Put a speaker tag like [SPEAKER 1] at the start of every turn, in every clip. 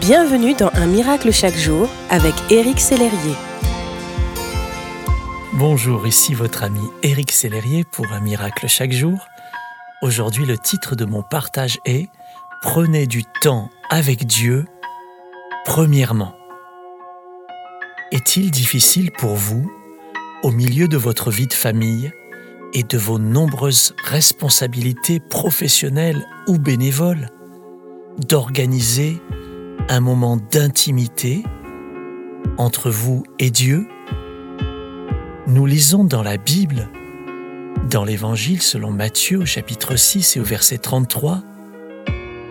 [SPEAKER 1] Bienvenue dans Un miracle chaque jour avec Éric Sellerier.
[SPEAKER 2] Bonjour, ici votre ami Éric Sellerier pour Un miracle chaque jour. Aujourd'hui, le titre de mon partage est Prenez du temps avec Dieu, premièrement. Est-il difficile pour vous, au milieu de votre vie de famille et de vos nombreuses responsabilités professionnelles ou bénévoles, d'organiser un moment d'intimité entre vous et Dieu Nous lisons dans la Bible, dans l'Évangile selon Matthieu au chapitre 6 et au verset 33,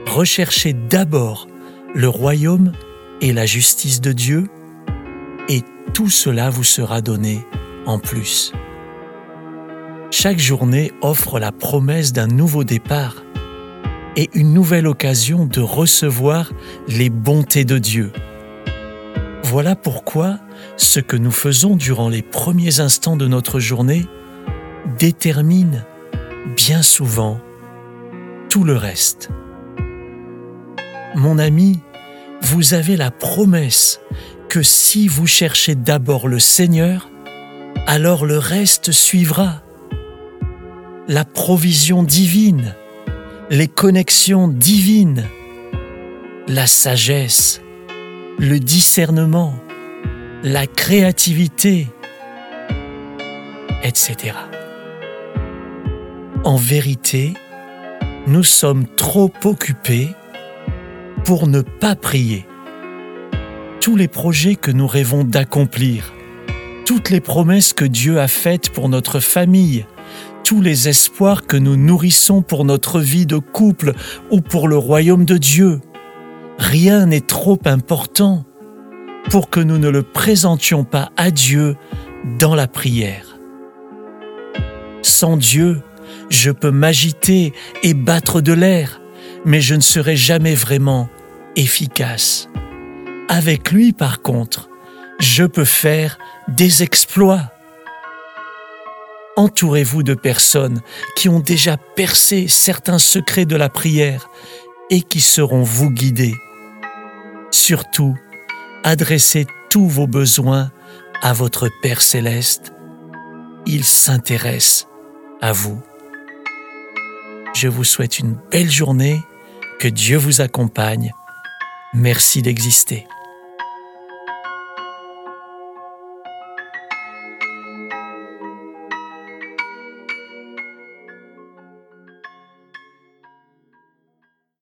[SPEAKER 2] Recherchez d'abord le royaume et la justice de Dieu, et tout cela vous sera donné en plus. Chaque journée offre la promesse d'un nouveau départ et une nouvelle occasion de recevoir les bontés de Dieu. Voilà pourquoi ce que nous faisons durant les premiers instants de notre journée détermine bien souvent tout le reste. Mon ami, vous avez la promesse que si vous cherchez d'abord le Seigneur, alors le reste suivra. La provision divine, les connexions divines, la sagesse, le discernement, la créativité, etc. En vérité, nous sommes trop occupés pour ne pas prier. Tous les projets que nous rêvons d'accomplir, toutes les promesses que Dieu a faites pour notre famille, tous les espoirs que nous nourrissons pour notre vie de couple ou pour le royaume de Dieu. Rien n'est trop important pour que nous ne le présentions pas à Dieu dans la prière. Sans Dieu, je peux m'agiter et battre de l'air, mais je ne serai jamais vraiment efficace. Avec lui, par contre, je peux faire des exploits. Entourez-vous de personnes qui ont déjà percé certains secrets de la prière et qui seront vous guider. Surtout, adressez tous vos besoins à votre Père céleste. Il s'intéresse à vous. Je vous souhaite une belle journée, que Dieu vous accompagne. Merci d'exister.